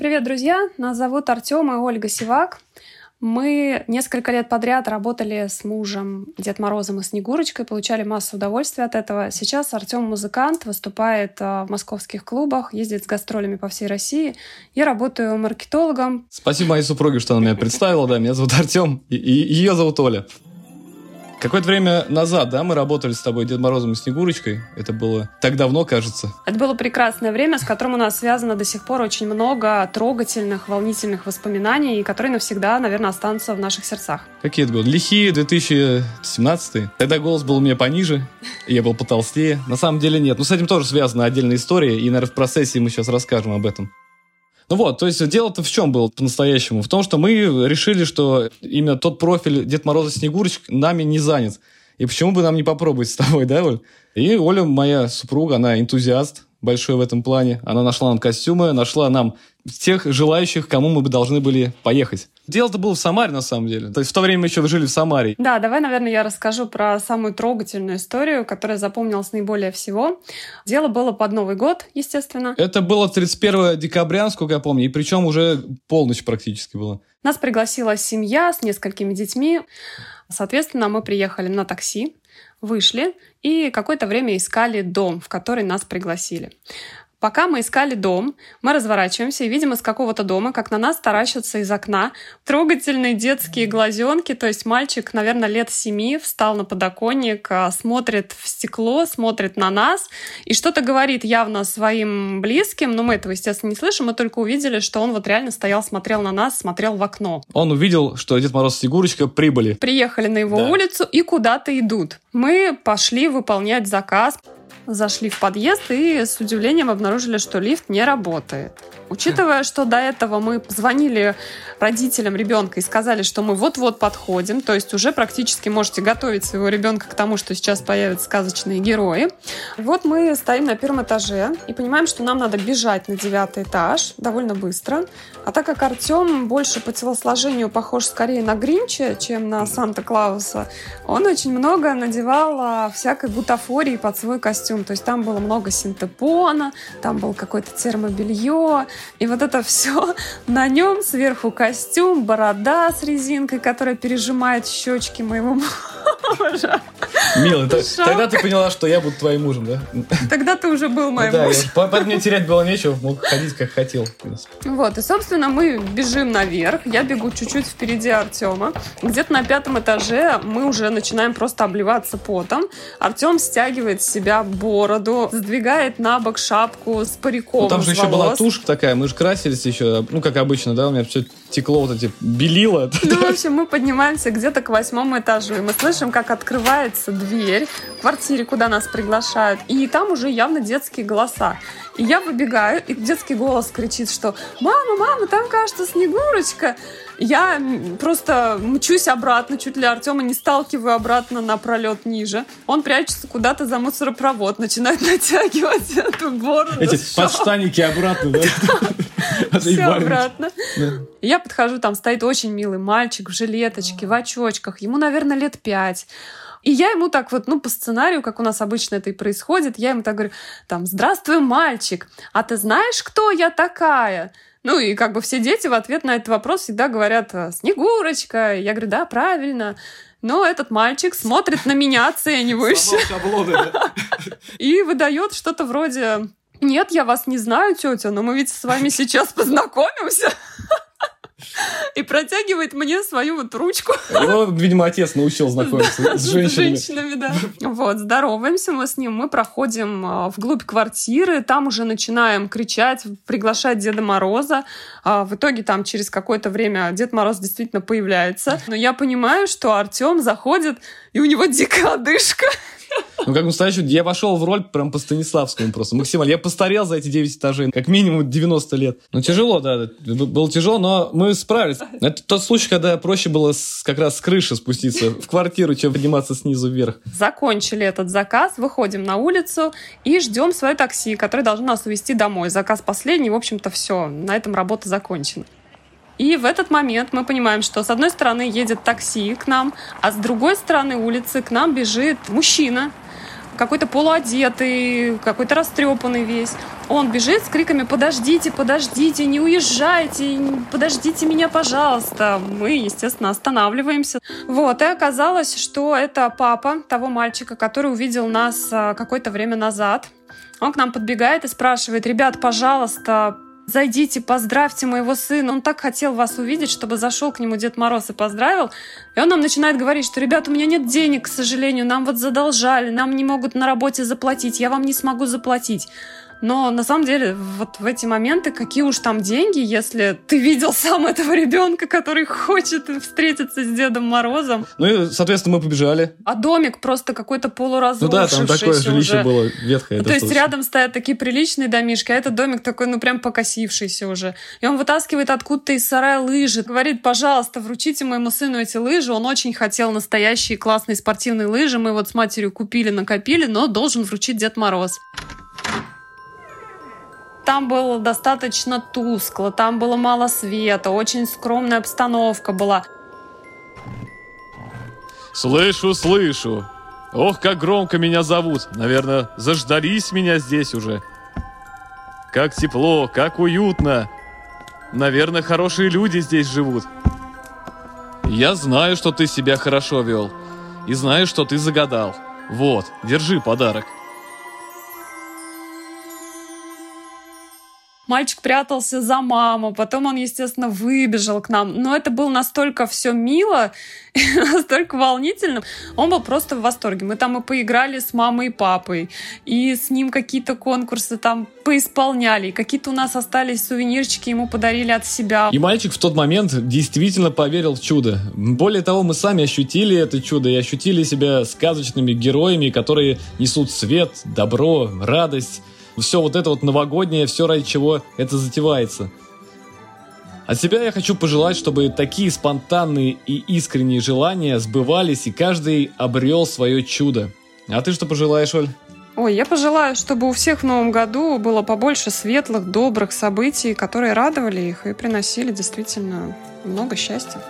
Привет, друзья! Нас зовут Артем и Ольга Сивак. Мы несколько лет подряд работали с мужем Дед Морозом и Снегурочкой, получали массу удовольствия от этого. Сейчас Артем музыкант, выступает а, в московских клубах, ездит с гастролями по всей России. Я работаю маркетологом. Спасибо моей супруге, что она меня представила. Да, меня зовут Артем, и, и ее зовут Оля. Какое-то время назад, да, мы работали с тобой Дед Морозом и Снегурочкой. Это было так давно, кажется. Это было прекрасное время, с которым у нас связано до сих пор очень много трогательных, волнительных воспоминаний, которые навсегда, наверное, останутся в наших сердцах. Какие это годы? Лихие 2017 Тогда голос был у меня пониже, и я был потолстее. На самом деле нет. Но с этим тоже связана отдельная история, и, наверное, в процессе мы сейчас расскажем об этом. Ну вот, то есть дело-то в чем было по-настоящему? В том, что мы решили, что именно тот профиль Дед Мороза Снегурочек нами не занят. И почему бы нам не попробовать с тобой, да, Оль? И Оля, моя супруга, она энтузиаст, большой в этом плане. Она нашла нам костюмы, нашла нам тех желающих, кому мы бы должны были поехать. Дело-то было в Самаре, на самом деле. То есть в то время мы еще жили в Самаре. Да, давай, наверное, я расскажу про самую трогательную историю, которая запомнилась наиболее всего. Дело было под Новый год, естественно. Это было 31 декабря, насколько я помню, и причем уже полночь практически было. Нас пригласила семья с несколькими детьми. Соответственно, мы приехали на такси, вышли и какое-то время искали дом, в который нас пригласили. Пока мы искали дом, мы разворачиваемся и видим из какого-то дома, как на нас таращатся из окна трогательные детские глазенки. То есть мальчик, наверное, лет семи, встал на подоконник, а, смотрит в стекло, смотрит на нас и что-то говорит явно своим близким. Но мы этого, естественно, не слышим. Мы только увидели, что он вот реально стоял, смотрел на нас, смотрел в окно. Он увидел, что Дед Мороз и Снегурочка прибыли. Приехали на его да. улицу и куда-то идут. Мы пошли выполнять заказ зашли в подъезд и с удивлением обнаружили, что лифт не работает. Учитывая, что до этого мы позвонили родителям ребенка и сказали, что мы вот-вот подходим, то есть уже практически можете готовить своего ребенка к тому, что сейчас появятся сказочные герои. Вот мы стоим на первом этаже и понимаем, что нам надо бежать на девятый этаж довольно быстро. А так как Артем больше по телосложению похож скорее на Гринча, чем на Санта-Клауса, он очень много надевал а, всякой бутафории под свой костюм. То есть там было много синтепона, там было какое-то термобелье, и вот это все на нем сверху костюм, борода с резинкой, которая пережимает щечки моего мужа. Милый, тогда ты поняла, что я буду твоим мужем, да? Тогда ты уже был моим да, мужем. Поэтому мне терять было нечего, мог ходить как хотел. Вот, и, собственно, мы бежим наверх. Я бегу чуть-чуть впереди Артема. Где-то на пятом этаже мы уже начинаем просто обливаться потом. Артем стягивает с себя бороду, сдвигает на бок шапку с париком Ну, там же еще была тушь такая, мы же красились еще, ну, как обычно, да, у меня все текло вот эти белила. Ну, в общем, мы поднимаемся где-то к восьмому этажу, и мы слышим, как открывается дверь в квартире, куда нас приглашают, и там уже явно детские голоса. И я выбегаю, и детский голос кричит, что «Мама, мама, там, кажется, Снегурочка!» Я просто мчусь обратно, чуть ли Артема не сталкиваю обратно на пролет ниже. Он прячется куда-то за мусоропровод, начинает натягивать эту бороду. Эти подштанники обратно, да? Все обратно. Я подхожу, там стоит очень милый мальчик в жилеточке, в очочках. Ему, наверное, лет пять. И я ему так вот, ну, по сценарию, как у нас обычно это и происходит, я ему так говорю, там, здравствуй, мальчик, а ты знаешь, кто я такая? Ну и как бы все дети в ответ на этот вопрос всегда говорят «Снегурочка». Я говорю «Да, правильно». Но этот мальчик смотрит на меня оценивающе. И выдает что-то вроде «Нет, я вас не знаю, тетя, но мы ведь с вами сейчас познакомимся». И протягивает мне свою вот ручку. Его, видимо, отец научил знакомиться с женщинами. С женщинами, да. Вот, здороваемся мы с ним, мы проходим а, вглубь квартиры, там уже начинаем кричать, приглашать Деда Мороза. А, в итоге там через какое-то время Дед Мороз действительно появляется. Но я понимаю, что Артем заходит, и у него дикая одышка. Ну, как настоящий, я вошел в роль прям по Станиславскому просто. Максимально. Я постарел за эти 9 этажей, как минимум 90 лет. Ну, тяжело, да. Было тяжело, но мы справились. Это тот случай, когда проще было с, как раз с крыши спуститься в квартиру, чем подниматься снизу вверх. Закончили этот заказ, выходим на улицу и ждем свое такси, которое должно нас увезти домой. Заказ последний, в общем-то, все. На этом работа закончена. И в этот момент мы понимаем, что с одной стороны едет такси к нам, а с другой стороны улицы к нам бежит мужчина какой-то полуодетый, какой-то растрепанный весь. Он бежит с криками «Подождите, подождите, не уезжайте, подождите меня, пожалуйста». Мы, естественно, останавливаемся. Вот, и оказалось, что это папа того мальчика, который увидел нас а, какое-то время назад. Он к нам подбегает и спрашивает «Ребят, пожалуйста, зайдите, поздравьте моего сына. Он так хотел вас увидеть, чтобы зашел к нему Дед Мороз и поздравил. И он нам начинает говорить, что, ребят, у меня нет денег, к сожалению, нам вот задолжали, нам не могут на работе заплатить, я вам не смогу заплатить. Но на самом деле вот в эти моменты какие уж там деньги, если ты видел сам этого ребенка, который хочет встретиться с Дедом Морозом. Ну и, соответственно, мы побежали. А домик просто какой-то полуразрушившийся Ну да, там такое жилище уже. было ветхое. Ну, то есть рядом стоят такие приличные домишки, а этот домик такой, ну, прям покосившийся уже. И он вытаскивает откуда-то из сарая лыжи, говорит, пожалуйста, вручите моему сыну эти лыжи. Он очень хотел настоящие классные спортивные лыжи. Мы вот с матерью купили, накопили, но должен вручить Дед Мороз там было достаточно тускло, там было мало света, очень скромная обстановка была. Слышу, слышу. Ох, как громко меня зовут. Наверное, заждались меня здесь уже. Как тепло, как уютно. Наверное, хорошие люди здесь живут. Я знаю, что ты себя хорошо вел. И знаю, что ты загадал. Вот, держи подарок. Мальчик прятался за маму, потом он, естественно, выбежал к нам. Но это было настолько все мило, настолько волнительно. Он был просто в восторге. Мы там и поиграли с мамой и папой, и с ним какие-то конкурсы там поисполняли, и какие-то у нас остались сувенирчики, ему подарили от себя. И мальчик в тот момент действительно поверил в чудо. Более того, мы сами ощутили это чудо и ощутили себя сказочными героями, которые несут свет, добро, радость все вот это вот новогоднее, все ради чего это затевается. От себя я хочу пожелать, чтобы такие спонтанные и искренние желания сбывались, и каждый обрел свое чудо. А ты что пожелаешь, Оль? Ой, я пожелаю, чтобы у всех в новом году было побольше светлых, добрых событий, которые радовали их и приносили действительно много счастья.